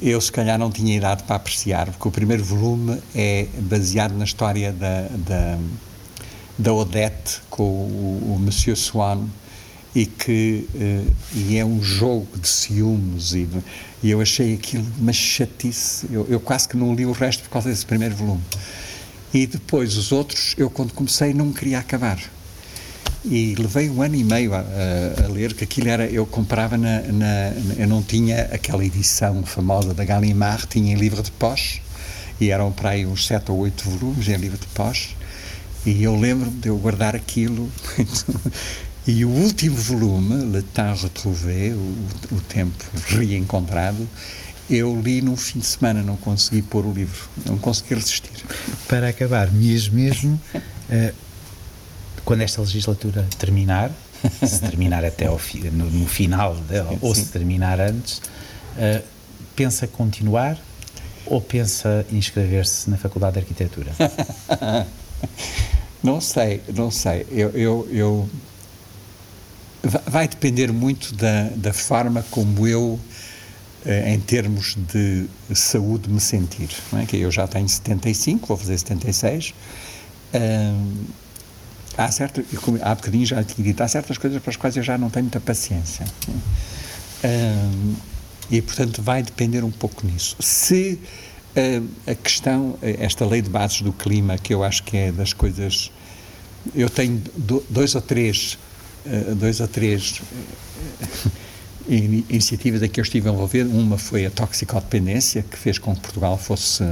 eu se calhar não tinha idade para apreciar, porque o primeiro volume é baseado na história da, da, da Odette com o, o Monsieur Swan e que uh, e é um jogo de ciúmes e, e, eu achei aquilo uma chatice. Eu, eu quase que não li o resto por causa desse primeiro volume. E depois os outros eu quando comecei não queria acabar. E levei um ano e meio a, a, a ler, que aquilo era, eu comprava na, na, eu não tinha aquela edição famosa da Gallimard, tinha em livro de pós, e eram para aí uns sete ou oito volumes em livro de pós, e eu lembro-me de eu guardar aquilo, [LAUGHS] e o último volume, Le Temps Retrouvé, o, o Tempo Reencontrado, eu li num fim de semana, não consegui pôr o livro, não consegui resistir. Para acabar, mesmo, mesmo, uh, [LAUGHS] quando esta legislatura terminar, se terminar até ao fi, no, no, final dela, ou se terminar antes, uh, pensa continuar ou pensa inscrever-se na Faculdade de Arquitetura? [LAUGHS] não sei, não sei. Eu, eu, eu, vai depender muito da, da forma como eu, eh, em termos de saúde, me sentir. Não é? Que eu já tenho 75, vou fazer 76 há certo, há bocadinho já tinha dito, há certas coisas para as quais eu já não tenho muita paciência. Um, e, portanto, vai depender um pouco nisso. Se a questão, esta lei de bases do clima, que eu acho que é das coisas. Eu tenho do, dois ou três. Uh, dois ou três. Uh, iniciativas em que eu estive envolvido. Uma foi a toxicodependência, que fez com que Portugal fosse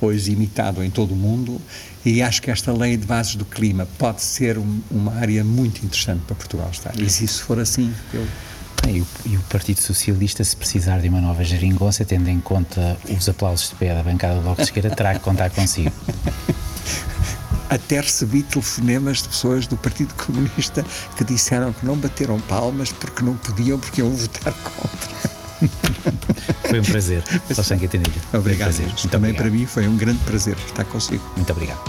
hoje imitado em todo o mundo, e acho que esta lei de bases do clima pode ser um, uma área muito interessante para Portugal estar. E se isso for assim, eu. E o, e o, Partido Socialista, se precisar de uma nova geringonça, tendo em conta os aplausos de pé da bancada do Bloco de Esquerda, terá que contar consigo. [LAUGHS] Até recebi telefonemas de pessoas do Partido Comunista que disseram que não bateram palmas porque não podiam, porque iam votar contra. Foi um prazer. Só sem que Obrigado. Um prazer. Também obrigado. para mim foi um grande prazer estar consigo. Muito obrigado.